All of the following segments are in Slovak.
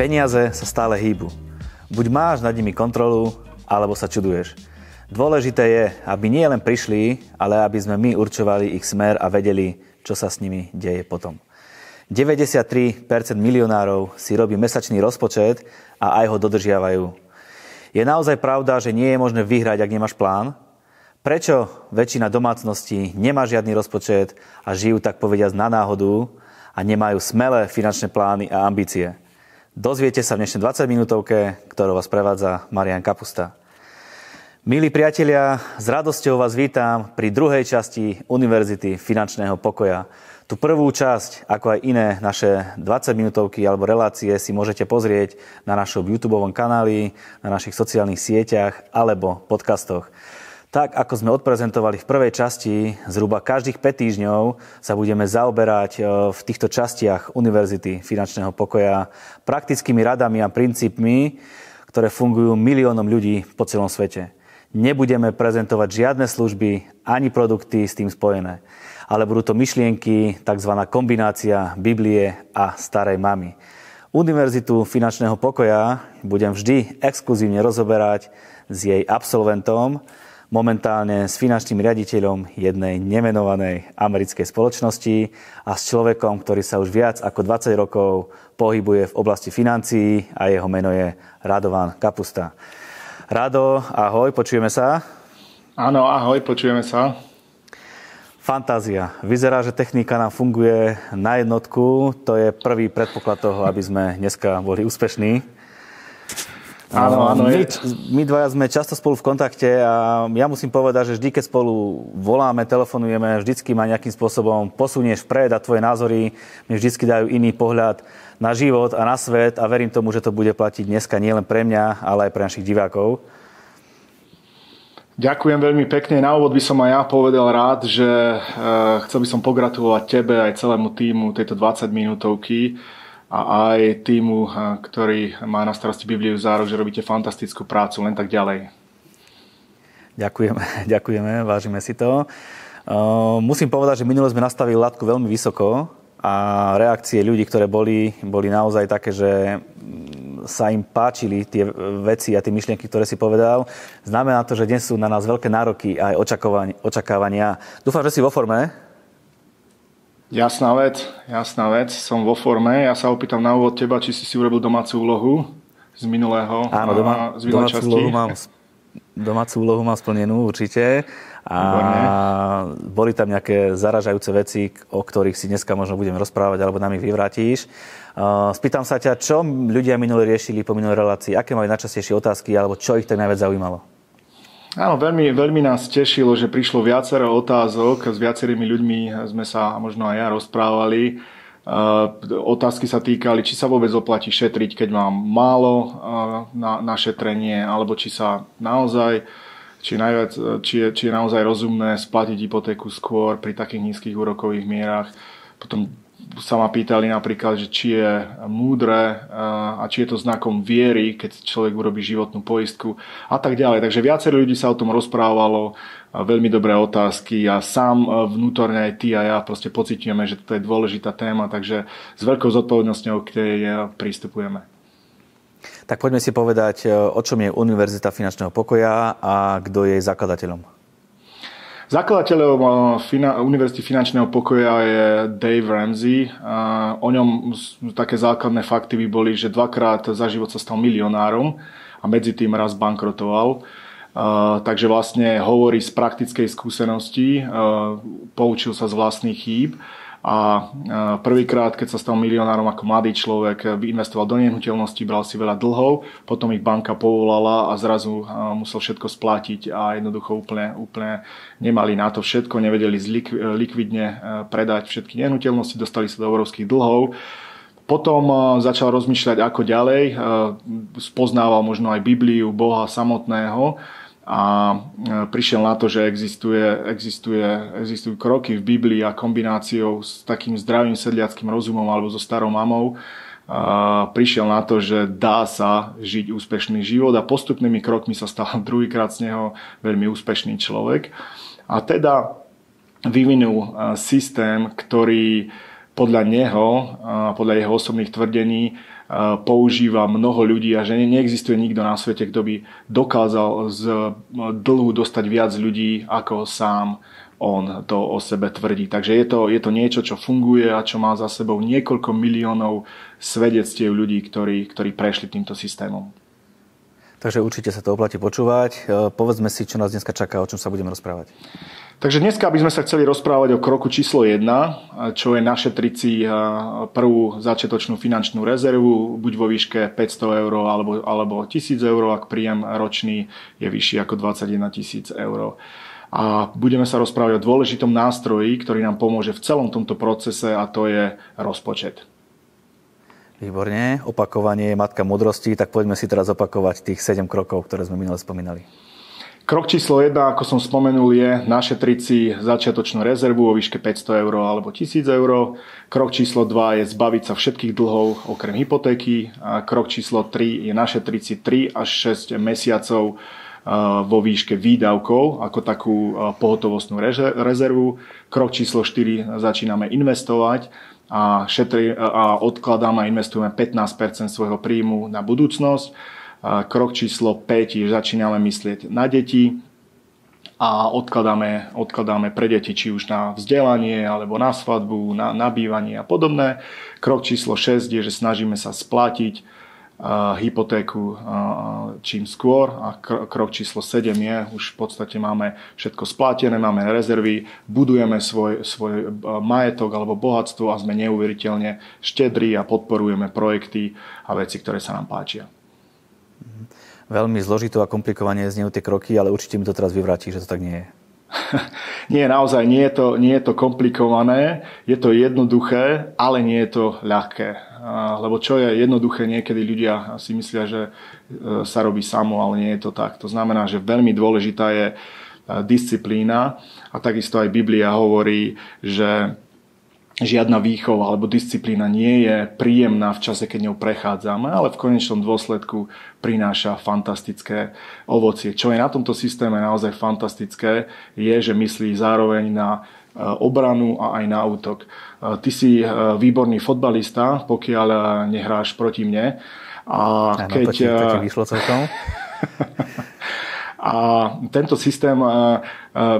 Peniaze sa stále hýbu. Buď máš nad nimi kontrolu, alebo sa čuduješ. Dôležité je, aby nie len prišli, ale aby sme my určovali ich smer a vedeli, čo sa s nimi deje potom. 93% milionárov si robí mesačný rozpočet a aj ho dodržiavajú. Je naozaj pravda, že nie je možné vyhrať, ak nemáš plán? Prečo väčšina domácností nemá žiadny rozpočet a žijú tak povediať na náhodu a nemajú smelé finančné plány a ambície? Dozviete sa v dnešnej 20 minútovke, ktorou vás prevádza Marian Kapusta. Milí priatelia, s radosťou vás vítam pri druhej časti Univerzity finančného pokoja. Tu prvú časť, ako aj iné naše 20 minútovky alebo relácie si môžete pozrieť na našom YouTube kanáli, na našich sociálnych sieťach alebo podcastoch. Tak, ako sme odprezentovali v prvej časti, zhruba každých 5 týždňov sa budeme zaoberať e, v týchto častiach Univerzity finančného pokoja praktickými radami a princípmi, ktoré fungujú miliónom ľudí po celom svete. Nebudeme prezentovať žiadne služby ani produkty s tým spojené, ale budú to myšlienky, tzv. kombinácia Biblie a starej mamy. Univerzitu finančného pokoja budem vždy exkluzívne rozoberať s jej absolventom, momentálne s finančným riaditeľom jednej nemenovanej americkej spoločnosti a s človekom, ktorý sa už viac ako 20 rokov pohybuje v oblasti financií a jeho meno je Radovan Kapusta. Rado, ahoj, počujeme sa? Áno, ahoj, počujeme sa. Fantázia. Vyzerá, že technika nám funguje na jednotku. To je prvý predpoklad toho, aby sme dneska boli úspešní. Áno, áno. My, my dvaja sme často spolu v kontakte a ja musím povedať, že vždy, keď spolu voláme, telefonujeme, vždycky ma nejakým spôsobom posunieš vpred a tvoje názory mi vždycky dajú iný pohľad na život a na svet a verím tomu, že to bude platiť dneska nielen pre mňa, ale aj pre našich divákov. Ďakujem veľmi pekne. Na úvod by som aj ja povedal rád, že e, chcel by som pogratulovať tebe aj celému týmu tejto 20 minútovky a aj týmu, ktorý má na starosti Bibliu zárok, že robíte fantastickú prácu, len tak ďalej. Ďakujeme, ďakujeme, vážime si to. Musím povedať, že minule sme nastavili látku veľmi vysoko a reakcie ľudí, ktoré boli, boli naozaj také, že sa im páčili tie veci a tie myšlienky, ktoré si povedal. Znamená to, že dnes sú na nás veľké nároky a aj očakávania. Dúfam, že si vo forme. Jasná vec, jasná vec, som vo forme. Ja sa opýtam na úvod teba, či si si urobil domácu úlohu z minulého Áno, doma, z domácu, časti. Úlohu mám, domácu úlohu mám splnenú určite. A Výborné. boli tam nejaké zaražajúce veci, o ktorých si dneska možno budeme rozprávať, alebo nám ich vyvrátíš. Spýtam sa ťa, čo ľudia minule riešili po minulej relácii, aké mali najčastejšie otázky, alebo čo ich tak najviac zaujímalo? Áno, veľmi, veľmi nás tešilo, že prišlo viacero otázok. S viacerými ľuďmi sme sa možno aj ja rozprávali. Otázky sa týkali, či sa vôbec oplatí šetriť, keď mám málo na, na šetrenie, alebo či sa naozaj, či, najviac, či, je, či je naozaj rozumné splatiť hypotéku skôr pri takých nízkych úrokových mierach. Potom sa ma pýtali napríklad, že či je múdre a či je to znakom viery, keď človek urobí životnú poistku a tak ďalej. Takže viacerý ľudí sa o tom rozprávalo, veľmi dobré otázky a sám vnútorne aj ty a ja proste pocitujeme, že to je dôležitá téma, takže s veľkou zodpovednosťou k tej pristupujeme. Tak poďme si povedať, o čom je Univerzita finančného pokoja a kto je jej zakladateľom. Zakladateľom eh, Univerzity finančného pokoja je Dave Ramsey. O ňom také základné fakty by boli, že dvakrát za život sa stal milionárom a medzi tým raz bankrotoval. Takže vlastne hovorí z praktickej skúsenosti, poučil sa z vlastných chýb a prvýkrát, keď sa stal milionárom ako mladý človek, investoval do nehnuteľnosti, bral si veľa dlhov, potom ich banka povolala a zrazu musel všetko splatiť a jednoducho úplne, úplne nemali na to všetko, nevedeli likvidne predať všetky nehnuteľnosti, dostali sa do obrovských dlhov. Potom začal rozmýšľať ako ďalej, spoznával možno aj Bibliu, Boha samotného a e, prišiel na to, že existuje, existuje, existujú kroky v Biblii a kombináciou s takým zdravým sedliackým rozumom alebo so starou mamou a prišiel na to, že dá sa žiť úspešný život a postupnými krokmi sa stal druhýkrát z neho veľmi úspešný človek. A teda vyvinul e, systém, ktorý podľa neho, podľa jeho osobných tvrdení, používa mnoho ľudí a že neexistuje nikto na svete, kto by dokázal z dlhu dostať viac ľudí ako sám on to o sebe tvrdí. Takže je to, je to niečo, čo funguje a čo má za sebou niekoľko miliónov svedectiev ľudí, ktorí, ktorí prešli týmto systémom. Takže určite sa to oplatí počúvať. E, povedzme si, čo nás dneska čaká, o čom sa budeme rozprávať. Takže dneska by sme sa chceli rozprávať o kroku číslo 1, čo je našetriť si prvú začiatočnú finančnú rezervu, buď vo výške 500 eur alebo, alebo 1000 eur, ak príjem ročný je vyšší ako 21 tisíc eur. A budeme sa rozprávať o dôležitom nástroji, ktorý nám pomôže v celom tomto procese a to je rozpočet. Výborne, opakovanie je matka múdrosti, tak poďme si teraz opakovať tých 7 krokov, ktoré sme minule spomínali. Krok číslo 1, ako som spomenul, je našetriť si začiatočnú rezervu o výške 500 eur alebo 1000 eur. Krok číslo 2 je zbaviť sa všetkých dlhov okrem hypotéky. A krok číslo 3 je našetriť si 3 až 6 mesiacov vo výške výdavkov ako takú pohotovostnú rezervu. Krok číslo 4 začíname investovať a, šetri, a odkladáme a investujeme 15% svojho príjmu na budúcnosť krok číslo 5 je začíname myslieť na deti a odkladáme, odkladáme pre deti či už na vzdelanie alebo na svadbu, na, na bývanie a podobné. Krok číslo 6 je, že snažíme sa splatiť hypotéku čím skôr a krok číslo 7 je, už v podstate máme všetko splatené, máme rezervy, budujeme svoj, svoj majetok alebo bohatstvo a sme neuveriteľne štedrí a podporujeme projekty a veci, ktoré sa nám páčia. Veľmi zložito a komplikovane znejú tie kroky, ale určite mi to teraz vyvráti, že to tak nie je. nie, naozaj nie je, to, nie je to komplikované, je to jednoduché, ale nie je to ľahké. Lebo čo je jednoduché, niekedy ľudia si myslia, že e, sa robí samo, ale nie je to tak. To znamená, že veľmi dôležitá je e, disciplína a takisto aj Biblia hovorí, že žiadna výchova alebo disciplína nie je príjemná v čase, keď ňou prechádzame, ale v konečnom dôsledku prináša fantastické ovocie. Čo je na tomto systéme naozaj fantastické, je, že myslí zároveň na e, obranu a aj na útok. E, ty si e, výborný fotbalista, pokiaľ nehráš proti mne. A keď... to ti, to ti vyšlo celkom. A tento systém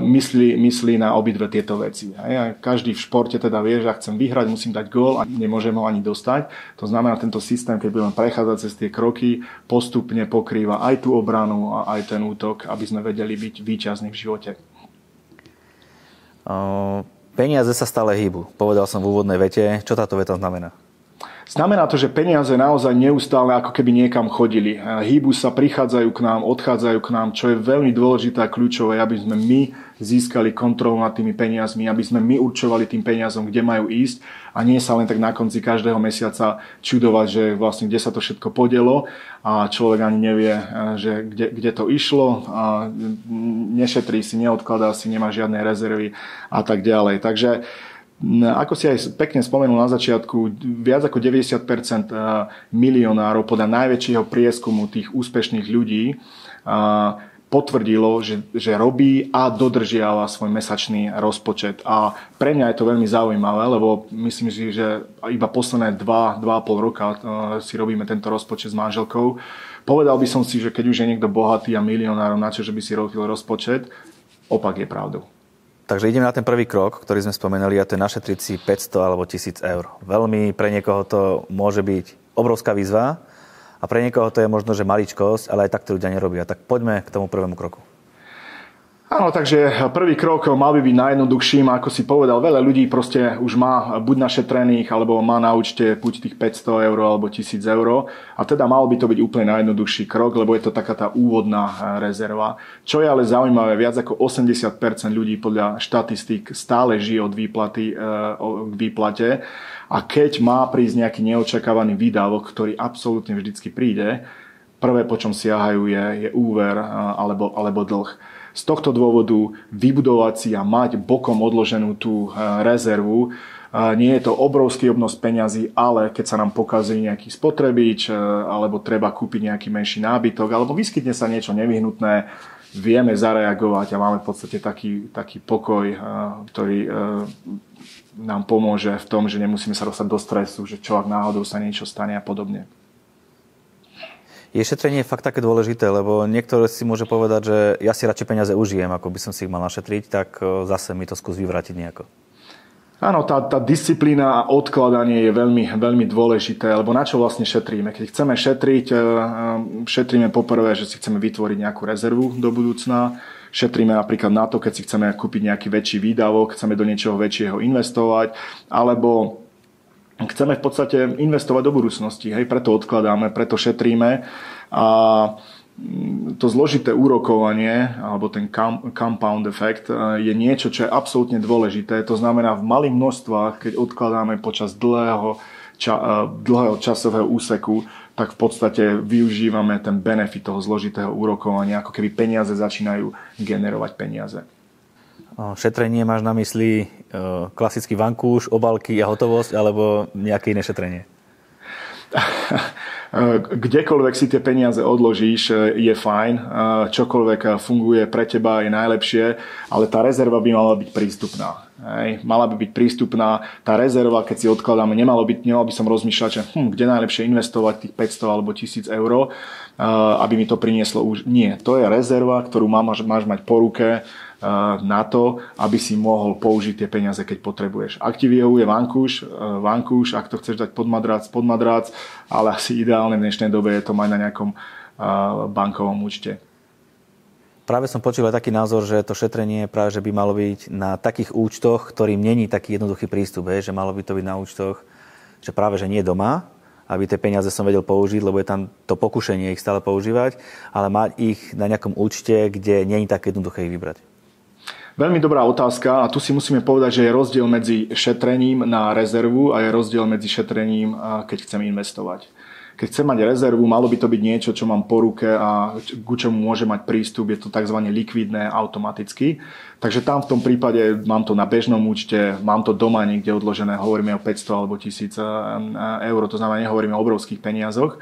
myslí, myslí na obidve tieto veci. A každý v športe teda vie, že ak chcem vyhrať, musím dať gól a nemôžem ho ani dostať. To znamená, tento systém, keď budeme prechádzať cez tie kroky, postupne pokrýva aj tú obranu a aj ten útok, aby sme vedeli byť výťazní v živote. Peniaze sa stále hýbu. Povedal som v úvodnej vete. Čo táto veta znamená? Znamená to, že peniaze naozaj neustále ako keby niekam chodili. Hýbu sa, prichádzajú k nám, odchádzajú k nám, čo je veľmi dôležité a kľúčové, aby sme my získali kontrolu nad tými peniazmi, aby sme my určovali tým peniazom, kde majú ísť a nie sa len tak na konci každého mesiaca čudovať, že vlastne kde sa to všetko podelo a človek ani nevie, že kde, kde to išlo a nešetrí si, neodkladá si, nemá žiadne rezervy a tak ďalej. Takže ako si aj pekne spomenul na začiatku, viac ako 90% eh, milionárov podľa najväčšieho prieskumu tých úspešných ľudí eh, potvrdilo, že, že robí a dodržiava svoj mesačný rozpočet. A pre mňa je to veľmi zaujímavé, lebo myslím si, že iba posledné 2-2,5 roka eh, si robíme tento rozpočet s manželkou. Povedal by som si, že keď už je niekto bohatý a milionár, na čo, že by si robil rozpočet, opak je pravdou. Takže ideme na ten prvý krok, ktorý sme spomenuli a to je našetriť si 500 alebo 1000 eur. Veľmi pre niekoho to môže byť obrovská výzva a pre niekoho to je možno, že maličkosť, ale aj tak to ľudia nerobia. Tak poďme k tomu prvému kroku. Áno, takže prvý krok mal by byť najjednoduchším, ako si povedal, veľa ľudí proste už má buď našetrených, alebo má na účte buď tých 500 eur alebo 1000 eur a teda mal by to byť úplne najjednoduchší krok, lebo je to taká tá úvodná eh, rezerva. Čo je ale zaujímavé, viac ako 80% ľudí podľa štatistík stále žije od výplaty eh, k výplate a keď má prísť nejaký neočakávaný výdavok, ktorý absolútne vždycky príde, prvé po čom siahajú je, je úver eh, alebo, alebo dlh. Z tohto dôvodu vybudovať si a mať bokom odloženú tú e, rezervu, e, nie je to obrovský obnos peňazí, ale keď sa nám pokazí nejaký spotrebič, e, alebo treba kúpiť nejaký menší nábytok, alebo vyskytne sa niečo nevyhnutné, vieme zareagovať a máme v podstate taký, taký pokoj, ktorý nám pomôže v tom, že nemusíme sa dostať do stresu, že čo ak náhodou sa niečo stane a podobne. Je šetrenie fakt také dôležité, lebo niekto si môže povedať, že ja si radšej peniaze užijem, ako by som si ich mal našetriť, tak zase mi to skús vyvrátiť nejako. Áno, tá, tá disciplína a odkladanie je veľmi, veľmi dôležité, lebo na čo vlastne šetríme? Keď chceme šetriť, e, e, šetríme poprvé, že si chceme vytvoriť nejakú rezervu do budúcna, šetríme napríklad na to, keď si chceme kúpiť nejaký väčší výdavok, chceme do niečoho väčšieho investovať, alebo chceme v podstate investovať do budúcnosti, hej, preto odkladáme, preto šetríme a to zložité úrokovanie alebo ten compound effect e, je niečo, čo je absolútne dôležité. To znamená v malých množstvách, keď odkladáme počas dlhého, ča, e, dlhého časového úseku, tak v podstate využívame ten benefit toho zložitého úrokovania, ako keby peniaze začínajú generovať peniaze. Šetrenie máš na mysli e, klasický vankúš, obalky a hotovosť, alebo nejaké iné šetrenie? kdekoľvek si tie peniaze odložíš, je fajn, čokoľvek funguje pre teba je najlepšie, ale tá rezerva by mala byť prístupná. Hej, mala by byť prístupná. Tá rezerva, keď si odkladáme, nemalo by, nemal by som rozmýšľať, že hm, kde najlepšie investovať tých 500 alebo 1000 eur, aby mi to prinieslo už. Nie, to je rezerva, ktorú máš, máš mať po ruke na to, aby si mohol použiť tie peniaze, keď potrebuješ. Ak ti vyhovuje vankúš, vankúš, ak to chceš dať pod madrác, pod madrác, ale asi ideálne v dnešnej dobe je to mať na nejakom bankovom účte. Práve som počul aj taký názor, že to šetrenie práve že by malo byť na takých účtoch, ktorým není taký jednoduchý prístup, že malo by to byť na účtoch, že práve že nie doma, aby tie peniaze som vedel použiť, lebo je tam to pokušenie ich stále používať, ale mať ich na nejakom účte, kde je tak jednoduché ich vybrať. Veľmi dobrá otázka a tu si musíme povedať, že je rozdiel medzi šetrením na rezervu a je rozdiel medzi šetrením, keď chcem investovať. Keď chcem mať rezervu, malo by to byť niečo, čo mám po ruke a ku čomu môže mať prístup, je to tzv. likvidné automaticky. Takže tam v tom prípade mám to na bežnom účte, mám to doma niekde odložené, hovoríme o 500 alebo 1000 eur, to znamená, nehovoríme o obrovských peniazoch.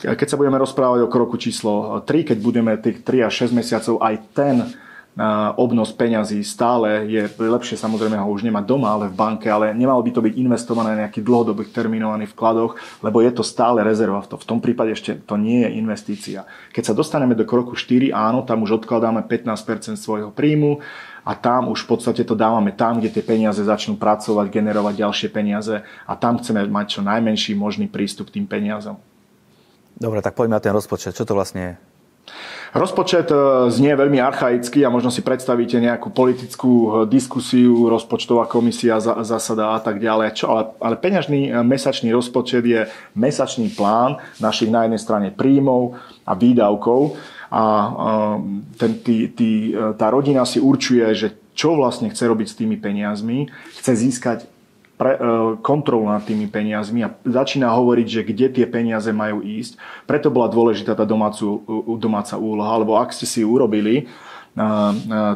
Keď sa budeme rozprávať o kroku číslo 3, keď budeme tých 3 až 6 mesiacov aj ten obnos peňazí stále je lepšie samozrejme ho už nemať doma, ale v banke, ale nemalo by to byť investované na nejakých dlhodobých terminovaných vkladoch, lebo je to stále rezerva. V tom prípade ešte to nie je investícia. Keď sa dostaneme do kroku 4, áno, tam už odkladáme 15% svojho príjmu a tam už v podstate to dávame tam, kde tie peniaze začnú pracovať, generovať ďalšie peniaze a tam chceme mať čo najmenší možný prístup k tým peniazom. Dobre, tak poďme na ten rozpočet. Čo to vlastne je? Rozpočet e, znie veľmi archaicky a možno si predstavíte nejakú politickú e, diskusiu, rozpočtová komisia zasada a tak ďalej. Čo, ale, ale peňažný e, mesačný rozpočet je mesačný plán našich na jednej strane príjmov a výdavkov a ten, tý, tý, tá rodina si určuje, že čo vlastne chce robiť s tými peniazmi. Chce získať pre, e, kontrolu nad tými peniazmi a začína hovoriť, že kde tie peniaze majú ísť. Preto bola dôležitá tá domácu, domáca úloha, lebo ak ste si ju urobili,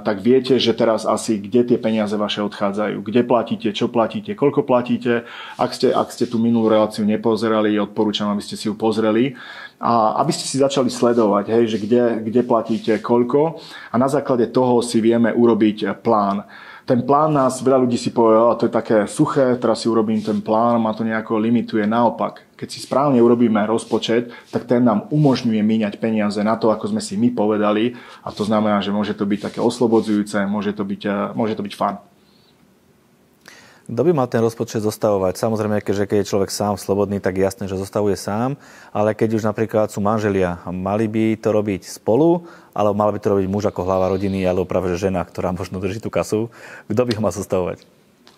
tak viete, že teraz asi kde tie peniaze vaše odchádzajú, kde platíte, čo platíte, koľko platíte. Ak ste, ak ste tú minulú reláciu nepozerali, odporúčam, aby ste si ju pozreli a aby ste si začali sledovať, hej, že kde, kde platíte, koľko a na základe toho si vieme urobiť plán ten plán nás, veľa ľudí si povie, a to je také suché, teraz si urobím ten plán, ma to nejako limituje. Naopak, keď si správne urobíme rozpočet, tak ten nám umožňuje míňať peniaze na to, ako sme si my povedali a to znamená, že môže to byť také oslobodzujúce, môže to byť, eh, môže to byť fun. Kto by mal ten rozpočet zostavovať? Samozrejme, keďže keď je človek sám slobodný, tak jasné, že zostavuje sám, ale keď už napríklad sú manželia, mali by to robiť spolu, alebo mal by to robiť muž ako hlava rodiny, alebo práve že žena, ktorá možno drží tú kasu. Kto by ho mal zostavovať?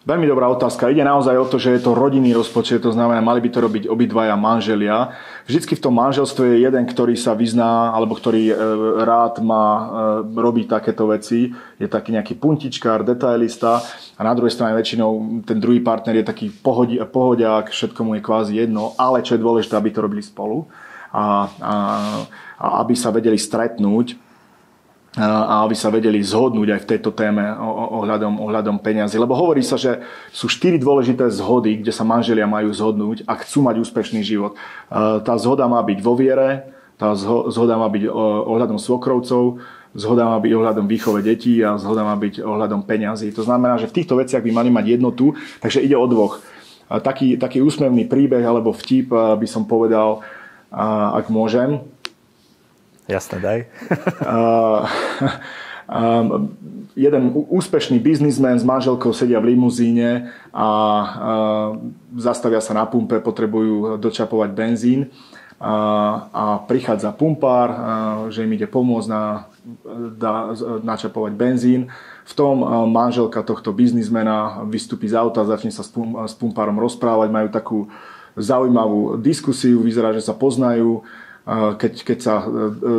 Veľmi dobrá otázka. Ide naozaj o to, že je to rodinný rozpočet, to znamená, mali by to robiť obidvaja manželia. Vždycky v tom manželstve je jeden, ktorý sa vyzná, alebo ktorý e, rád má e, robiť takéto veci. Je taký nejaký puntičkár, detailista a na druhej strane väčšinou ten druhý partner je taký pohodi, pohodiak, všetko mu je kvázi jedno, ale čo je dôležité, aby to robili spolu a, a, a aby sa vedeli stretnúť a aby sa vedeli zhodnúť aj v tejto téme ohľadom, ohľadom peniazy. Lebo hovorí sa, že sú štyri dôležité zhody, kde sa manželia majú zhodnúť a chcú mať úspešný život. Tá zhoda má byť vo viere, tá zhoda má byť ohľadom svokrovcov, zhoda má byť ohľadom výchove detí a zhoda má byť ohľadom peňazí. To znamená, že v týchto veciach by mali mať jednotu, takže ide o dvoch. Taký, taký úsmevný príbeh alebo vtip by som povedal, ak môžem, Jasné, daj. Um, jeden úspešný biznismen s manželkou sedia v limuzíne a uh, zastavia sa na pumpe, potrebujú dočapovať benzín a, a prichádza pumpár, a, že im ide pomôcť na, da, načapovať benzín. V tom manželka tohto biznismena vystúpi z auta, začne sa s pumpárom rozprávať, majú takú zaujímavú diskusiu, vyzerá, že sa poznajú keď, keď sa e, e,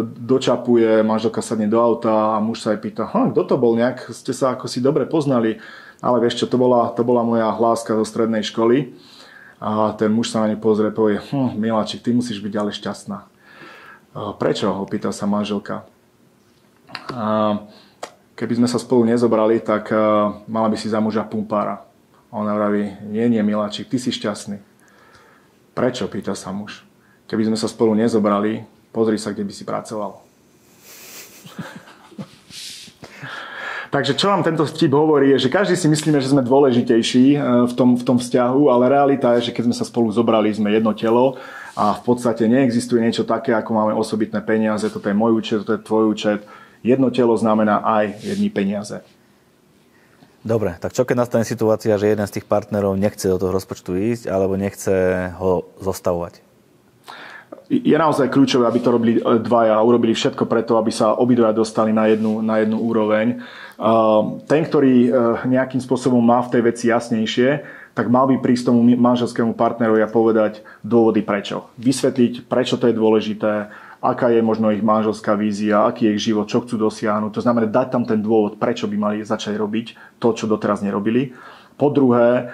dočapuje, manželka sadne do auta a muž sa jej pýta, kto to bol, nejak ste sa ako si dobre poznali, ale vieš čo, to bola, to bola moja hláska zo strednej školy a ten muž sa na ne pozrie, povie, hm, miláčik, ty musíš byť ale šťastná. Prečo? opýta sa manželka. A keby sme sa spolu nezobrali, tak mala by si za muža pumpára. Ona vraví, nie, nie, miláčik, ty si šťastný. Prečo? pýta sa muž keby sme sa spolu nezobrali, pozri sa, kde by si pracoval. Takže čo vám tento vtip hovorí, je, že každý si myslíme, že sme dôležitejší e, v tom, v tom vzťahu, ale realita je, že keď sme sa spolu zobrali, sme jedno telo a v podstate neexistuje niečo také, ako máme osobitné peniaze, toto je môj účet, toto je tvoj účet. Jedno telo znamená aj jedny peniaze. Dobre, tak čo keď nastane situácia, že jeden z tých partnerov nechce do toho rozpočtu ísť alebo nechce ho zostavovať? Je naozaj kľúčové, aby to robili e, dvaja a urobili všetko preto, aby sa obidvaja dostali na jednu, na jednu úroveň. Ten, ktorý e, nejakým spôsobom má v tej veci jasnejšie, tak mal by prísť tomu manželskému partnerovi a povedať dôvody prečo. Vysvetliť, prečo to je dôležité, aká je možno ich manželská vízia, aký je ich život, čo chcú dosiahnuť. To znamená dať tam ten dôvod, prečo by mali začať robiť to, čo doteraz nerobili. Po druhé,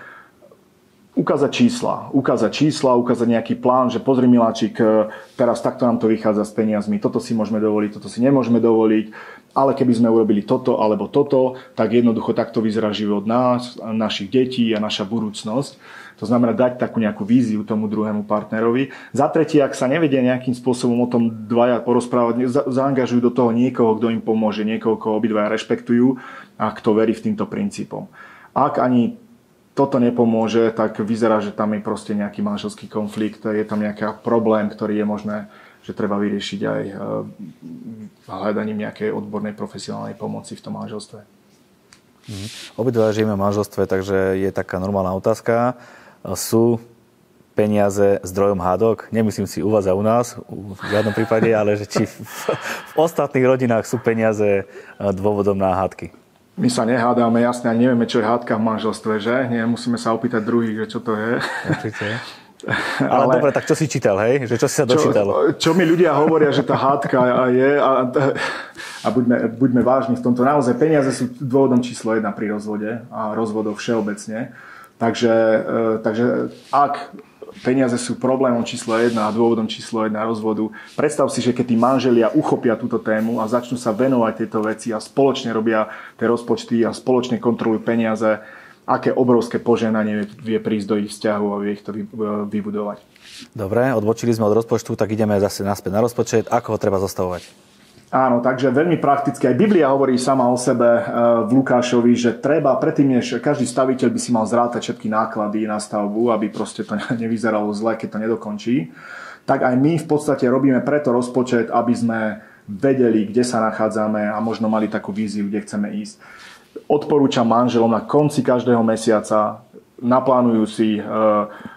ukázať čísla. Ukázať čísla, ukázať nejaký plán, že pozri Miláčik, e, teraz takto nám to vychádza s peniazmi, toto si môžeme dovoliť, toto si nemôžeme dovoliť, ale keby sme urobili toto alebo toto, tak jednoducho takto vyzerá život nás, našich detí a naša budúcnosť. To znamená dať takú nejakú víziu tomu druhému partnerovi. Za tretie, ak sa nevedia nejakým spôsobom o tom dvaja porozprávať, za- zaangažujú do toho niekoho, kto im pomôže, niekoho, koho obidvaja rešpektujú a kto verí v týmto princípom. Ak ani toto nepomôže, tak vyzerá, že tam je proste nejaký manželský konflikt, je tam nejaký problém, ktorý je možné, že treba vyriešiť aj eh, hľadaním nejakej odbornej profesionálnej pomoci v tom manželstve. Mhm. Obidva žijeme v manželstve, takže je taká normálna otázka. Sú peniaze zdrojom hádok? Nemyslím si u vás a u nás, v žiadnom prípade, ale že či v, v ostatných rodinách sú peniaze eh, dôvodom na hádky? My sa nehádame, jasne, a nevieme, čo je hádka v manželstve, že? Nie, musíme sa opýtať druhých, že čo to je. Určite. Ale, Ale dobre, tak čo si čítal, hej? Že čo si sa dočítal? Čo, čo mi ľudia hovoria, že tá hádka je a, a buďme, buďme vážni v tomto. Naozaj peniaze sú dôvodom číslo jedna pri rozvode a rozvodov všeobecne. Takže, e, takže ak peniaze sú problémom číslo 1 a dôvodom číslo 1 rozvodu. Predstav si, že keď tí manželia uchopia túto tému a začnú sa venovať tejto veci a spoločne robia tie rozpočty a spoločne kontrolujú peniaze, aké obrovské poženanie vie prísť do ich vzťahu a vie ich to vybudovať. Dobre, odbočili sme od rozpočtu, tak ideme zase naspäť na rozpočet. Ako ho treba zastavovať? Áno, takže veľmi prakticky. Aj Biblia hovorí sama o sebe e, v Lukášovi, že treba predtým, než každý staviteľ by si mal zrátať všetky náklady na stavbu, aby proste to nevyzeralo zle, keď to nedokončí. Tak aj my v podstate robíme preto rozpočet, aby sme vedeli, kde sa nachádzame a možno mali takú víziu, kde chceme ísť. Odporúčam manželom na konci každého mesiaca naplánujú si e,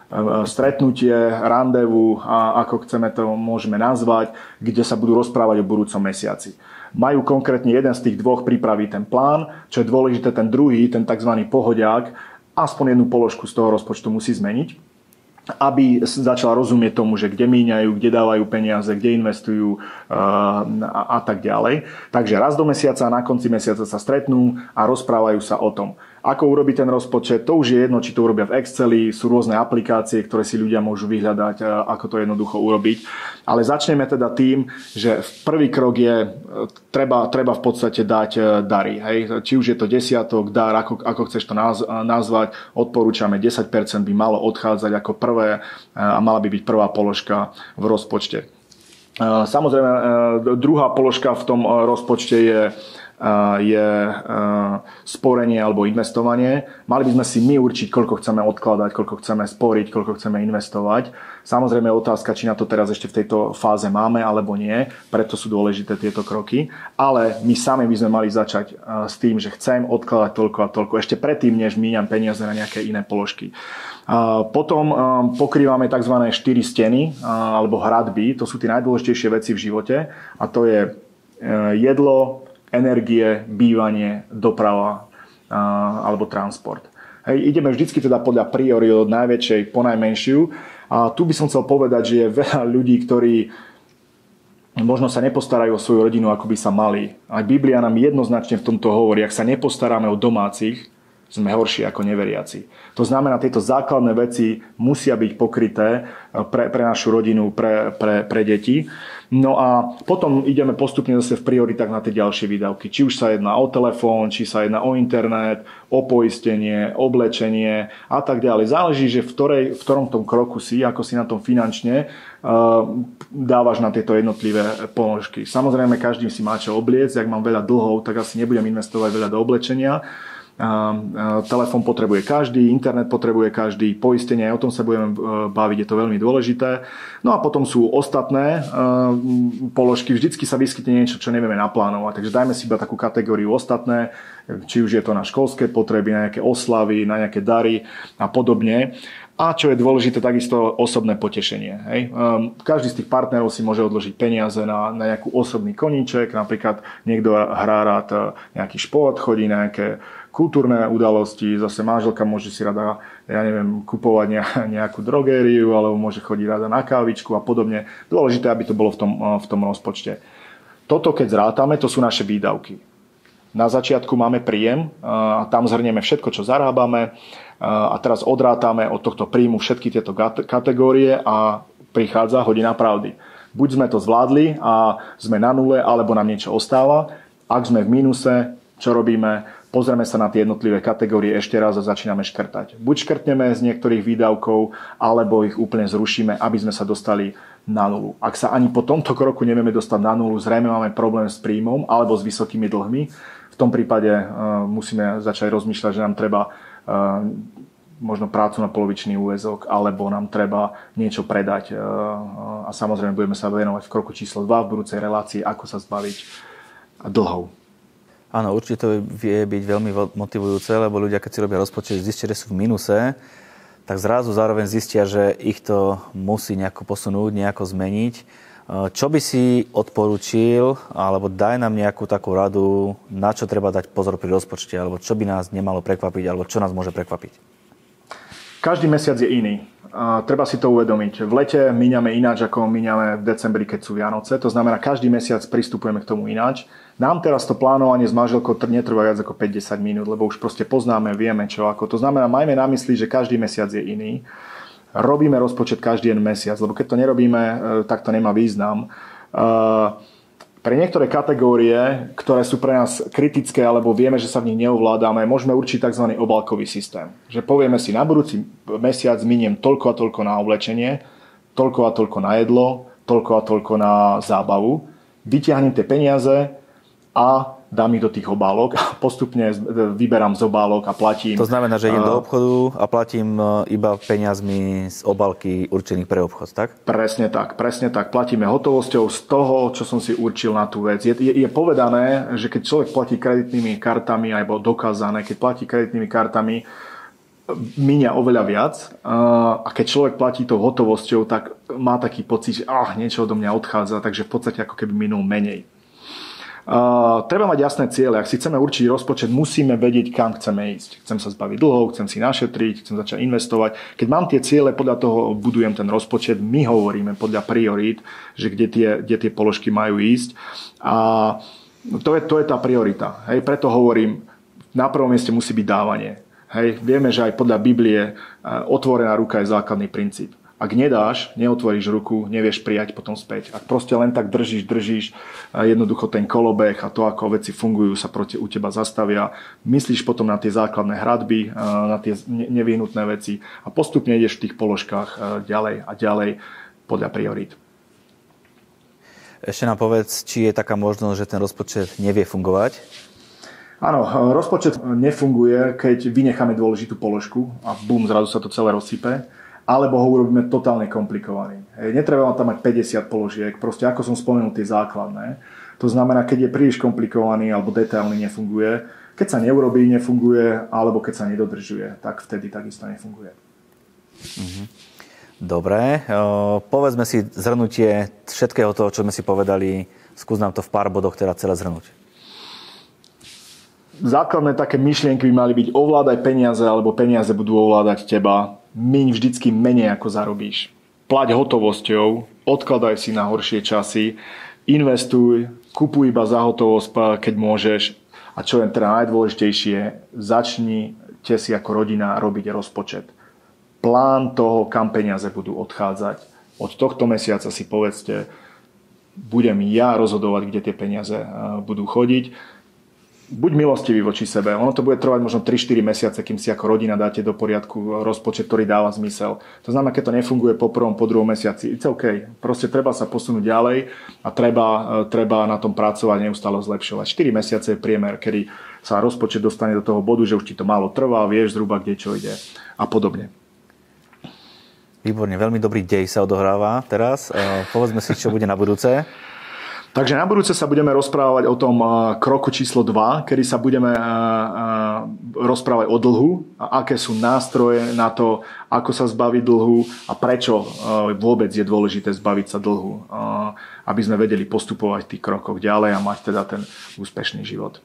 E, stretnutie, randevu, a ako chceme to môžeme nazvať, kde sa budú rozprávať o budúcom mesiaci. Majú konkrétne jeden z tých dvoch pripraví ten plán, čo je dôležité, ten druhý, ten tzv. pohodiak, aspoň jednu položku z toho rozpočtu musí zmeniť aby začal rozumieť tomu, že kde míňajú, kde dávajú peniaze, kde investujú a, a tak ďalej. Takže raz do mesiaca, na konci mesiaca sa stretnú a rozprávajú sa o tom. Ako urobiť ten rozpočet, to už je jedno, či to urobia v Exceli, sú rôzne aplikácie, ktoré si ľudia môžu vyhľadať, ako to jednoducho urobiť. Ale začneme teda tým, že prvý krok je, e, treba, treba v podstate dať e, dary. Hej? Či už je to desiatok, dar, ako, ako chceš to nazvať, odporúčame 10% by malo odchádzať ako prvé e, a mala by byť prvá položka v rozpočte. Samozrejme, druhá položka v tom rozpočte je je sporenie alebo investovanie. Mali by sme si my určiť, koľko chceme odkladať, koľko chceme sporiť, koľko chceme investovať. Samozrejme je otázka, či na to teraz ešte v tejto fáze máme alebo nie, preto sú dôležité tieto kroky. Ale my sami by sme mali začať s tým, že chcem odkladať toľko a toľko, ešte predtým, než míňam peniaze na nejaké iné položky. Potom pokrývame tzv. 4 steny alebo hradby, to sú tie najdôležitejšie veci v živote a to je jedlo, energie, bývanie, doprava alebo transport. Hej, ideme vždycky teda podľa priory od najväčšej po najmenšiu. A tu by som chcel povedať, že je veľa ľudí, ktorí možno sa nepostarajú o svoju rodinu, ako by sa mali. Aj Biblia nám jednoznačne v tomto hovorí, ak sa nepostaráme o domácich, sme horší ako neveriaci. To znamená, tieto základné veci musia byť pokryté pre, pre našu rodinu, pre, pre, pre deti. No a potom ideme postupne zase v prioritách na tie ďalšie výdavky. Či už sa jedná o telefón, či sa jedná o internet, o poistenie, oblečenie a tak ďalej. Záleží, že v, ktorej, v ktorom tom kroku si, ako si na tom finančne uh, dávaš na tieto jednotlivé položky. Samozrejme, každý si má čo obliecť. Ak mám veľa dlhov, tak asi nebudem investovať veľa do oblečenia telefón potrebuje každý, internet potrebuje každý, poistenie, aj o tom sa budeme e, baviť, je to veľmi dôležité. No a potom sú ostatné e, položky, vždycky sa vyskytne niečo, čo nevieme naplánovať, takže dajme si iba takú kategóriu ostatné, či už je to na školské potreby, na nejaké oslavy, na nejaké dary a podobne. A čo je dôležité, takisto osobné potešenie. Hej. Um, každý z tých partnerov si môže odložiť peniaze na, na nejakú osobný koníček, napríklad niekto hrá rád e, nejaký šport, chodí na nejaké kultúrne udalosti, zase manželka môže si rada, ja neviem, kupovať nejakú drogériu, alebo môže chodiť rada na kávičku a podobne. Dôležité, aby to bolo v tom, v tom rozpočte. Toto, keď zrátame, to sú naše výdavky. Na začiatku máme príjem a tam zhrnieme všetko, čo zarábame a teraz odrátame od tohto príjmu všetky tieto kategórie a prichádza hodina pravdy. Buď sme to zvládli a sme na nule, alebo nám niečo ostáva. Ak sme v mínuse, čo robíme? Pozrieme sa na tie jednotlivé kategórie ešte raz a začíname škrtať. Buď škrtneme z niektorých výdavkov, alebo ich úplne zrušíme, aby sme sa dostali na nulu. Ak sa ani po tomto kroku nevieme dostať na nulu, zrejme máme problém s príjmom alebo s vysokými dlhmi. V tom prípade uh, musíme začať rozmýšľať, že nám treba uh, možno prácu na polovičný úvezok, alebo nám treba niečo predať. Uh, a samozrejme budeme sa venovať v kroku číslo 2 v budúcej relácii, ako sa zbaviť dlhov. Áno, určite to vie byť veľmi motivujúce, lebo ľudia, keď si robia rozpočet, zistia, že sú v minuse, tak zrazu zároveň zistia, že ich to musí nejako posunúť, nejako zmeniť. E, čo by si odporúčil, alebo daj nám nejakú takú radu, na čo treba dať pozor pri rozpočte, alebo čo by nás nemalo prekvapiť, alebo čo nás môže prekvapiť? Každý mesiac je iný. A treba si to uvedomiť. V lete míňame ináč, ako míňame v decembri, keď sú Vianoce. To znamená, každý mesiac pristupujeme k tomu ináč. Nám teraz to plánovanie s manželkou netrvá viac ako 50 minút, lebo už proste poznáme, vieme čo ako. To znamená, majme na mysli, že každý mesiac je iný. Robíme rozpočet každý jeden mesiac, lebo keď to nerobíme, e, tak to nemá význam. E, pre niektoré kategórie, ktoré sú pre nás kritické alebo vieme, že sa v nich neovládame, môžeme určiť tzv. obalkový systém. Že povieme si, na budúci mesiac miniem toľko a toľko na oblečenie, toľko a toľko na jedlo, toľko a toľko na zábavu. Vyťahnem tie peniaze, a dám ich do tých obálok a postupne vyberám z obálok a platím. To znamená, že idem do obchodu a platím e, iba peniazmi z obálky určených pre obchod, tak? Presne tak, presne tak. Platíme hotovosťou z toho, čo som si určil na tú vec. Je, je, je povedané, že keď človek platí kreditnými kartami, alebo dokázané, keď platí kreditnými kartami, minia oveľa viac a keď človek platí tou hotovosťou, tak má taký pocit, že ah, niečo odo mňa odchádza, takže v podstate ako keby minul menej. Treba mať jasné ciele. Ak si chceme určiť rozpočet, musíme vedieť, kam chceme ísť. Chcem sa zbaviť dlhov, chcem si našetriť, chcem začať investovať. Keď mám tie ciele, podľa toho budujem ten rozpočet. My hovoríme podľa priorít, že kde tie, kde tie položky majú ísť. A to je, to je tá priorita. Hej, preto hovorím, na prvom mieste musí byť dávanie. Hej, vieme, že aj podľa Biblie otvorená ruka je základný princíp. Ak nedáš, neotvoríš ruku, nevieš prijať potom späť. Ak proste len tak držíš, držíš, jednoducho ten kolobeh a to, ako veci fungujú, sa proti u teba zastavia. Myslíš potom na tie základné hradby, na tie nevyhnutné veci a postupne ideš v tých položkách ďalej a ďalej podľa priorít. Ešte nám povedz, či je taká možnosť, že ten rozpočet nevie fungovať? Áno, rozpočet nefunguje, keď vynecháme dôležitú položku a bum, zrazu sa to celé rozsype, alebo ho urobíme totálne komplikovaný. Netreba tam mať 50 položiek, proste ako som spomenul tie základné. To znamená, keď je príliš komplikovaný alebo detailný nefunguje, keď sa neurobí, nefunguje, alebo keď sa nedodržuje, tak vtedy takisto nefunguje. Mhm. Dobre, povedzme si zhrnutie všetkého toho, čo sme si povedali. Skús nám to v pár bodoch teda celé zhrnúť základné také myšlienky by mali byť ovládaj peniaze, alebo peniaze budú ovládať teba. Miň vždycky menej, ako zarobíš. Plať hotovosťou, odkladaj si na horšie časy, investuj, kupuj iba za hotovosť, keď môžeš. A čo je teda najdôležitejšie, začnite si ako rodina robiť rozpočet. Plán toho, kam peniaze budú odchádzať. Od tohto mesiaca si povedzte, budem ja rozhodovať, kde tie peniaze budú chodiť buď milostivý voči sebe. Ono to bude trvať možno 3-4 mesiace, kým si ako rodina dáte do poriadku rozpočet, ktorý dáva zmysel. To znamená, keď to nefunguje po prvom, po druhom mesiaci, it's OK. Proste treba sa posunúť ďalej a treba, e, treba na tom pracovať, neustále zlepšovať. 4 mesiace je priemer, kedy sa rozpočet dostane do toho bodu, že už ti to málo trvá, vieš zhruba, kde čo ide a podobne. Výborne, veľmi dobrý dej sa odohráva teraz. E, povedzme si, čo bude na budúce. Takže na budúce sa budeme rozprávať o tom kroku číslo 2, kedy sa budeme rozprávať o dlhu a aké sú nástroje na to, ako sa zbaviť dlhu a prečo vôbec je dôležité zbaviť sa dlhu, aby sme vedeli postupovať v tých krokoch ďalej a mať teda ten úspešný život.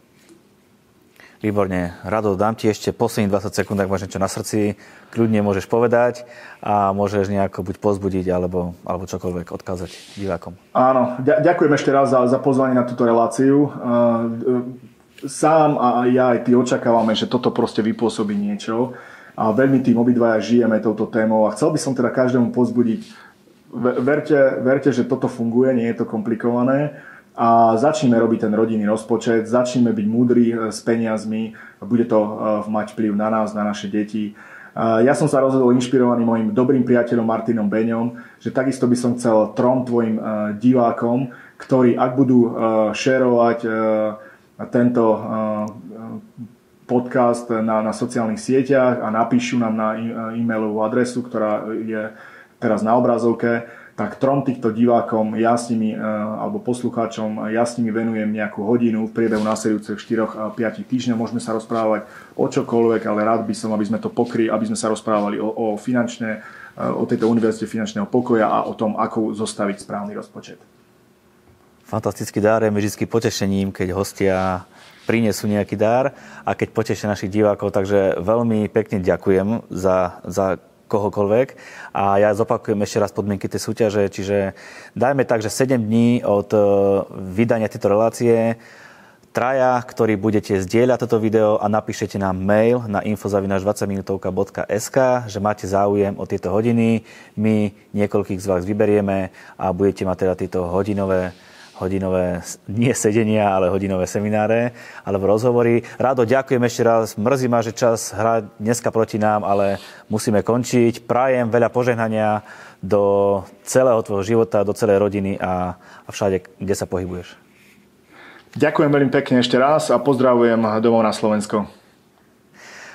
Výborne. Rado, dám ti ešte posledných 20 sekúnd, ak máš niečo na srdci. Kľudne môžeš povedať a môžeš nejako buď pozbudiť, alebo, alebo čokoľvek odkázať divákom. Áno, ďakujem ešte raz za, za pozvanie na túto reláciu. Sám a ja aj ty očakávame, že toto proste vypôsobí niečo a veľmi tým obidvaja žijeme touto témou a chcel by som teda každému pozbudiť, verte, verte, že toto funguje, nie je to komplikované a začneme robiť ten rodinný rozpočet, začneme byť múdri eh, s peniazmi, bude to eh, mať vplyv na nás, na naše deti. Eh, ja som sa rozhodol inšpirovaný mojim dobrým priateľom Martinom Beňom, že takisto by som chcel trom tvojim divákom, ktorí ak budú šerovať tento podcast na, na sociálnych sieťach a napíšu nám na e-mailovú adresu, ktorá je teraz na obrazovke, tak trom týchto divákom, ja s nimi, e, alebo poslucháčom, ja s nimi venujem nejakú hodinu v priebehu následujúcich 4-5 týždňov. Môžeme sa rozprávať o čokoľvek, ale rád by som, aby sme to pokryli, aby sme sa rozprávali o, o finančné, e, o tejto univerzite finančného pokoja a o tom, ako zostaviť správny rozpočet. Fantastický dar je mi vždy potešením, keď hostia prinesú nejaký dar a keď potešia našich divákov. Takže veľmi pekne ďakujem za, za kohokoľvek. A ja zopakujem ešte raz podmienky tej súťaže, čiže dajme tak, že 7 dní od e, vydania tejto relácie traja, ktorí budete zdieľať toto video a napíšete nám mail na infozavinaš20minutovka.sk, že máte záujem o tieto hodiny. My niekoľkých z vás vyberieme a budete mať teda tieto hodinové hodinové, nie sedenia, ale hodinové semináre alebo rozhovory. Rádo ďakujem ešte raz. Mrzí ma, že čas hrá dneska proti nám, ale musíme končiť. Prajem veľa požehnania do celého tvojho života, do celej rodiny a, a všade, kde sa pohybuješ. Ďakujem veľmi pekne ešte raz a pozdravujem domov na Slovensko.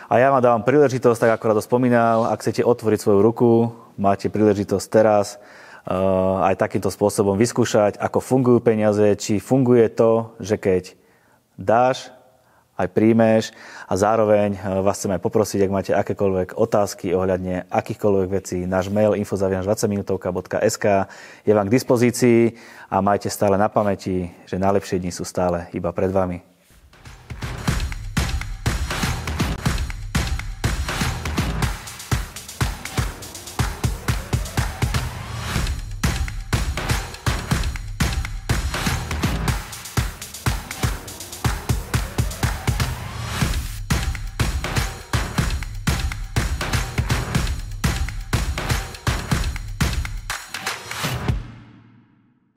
A ja vám dávam príležitosť, tak ako Rado spomínal, ak chcete otvoriť svoju ruku, máte príležitosť teraz aj takýmto spôsobom vyskúšať, ako fungujú peniaze, či funguje to, že keď dáš, aj príjmeš a zároveň vás chcem aj poprosiť, ak máte akékoľvek otázky ohľadne akýchkoľvek vecí, náš mail infozavinaš20minutovka.sk je vám k dispozícii a majte stále na pamäti, že najlepšie dni sú stále iba pred vami.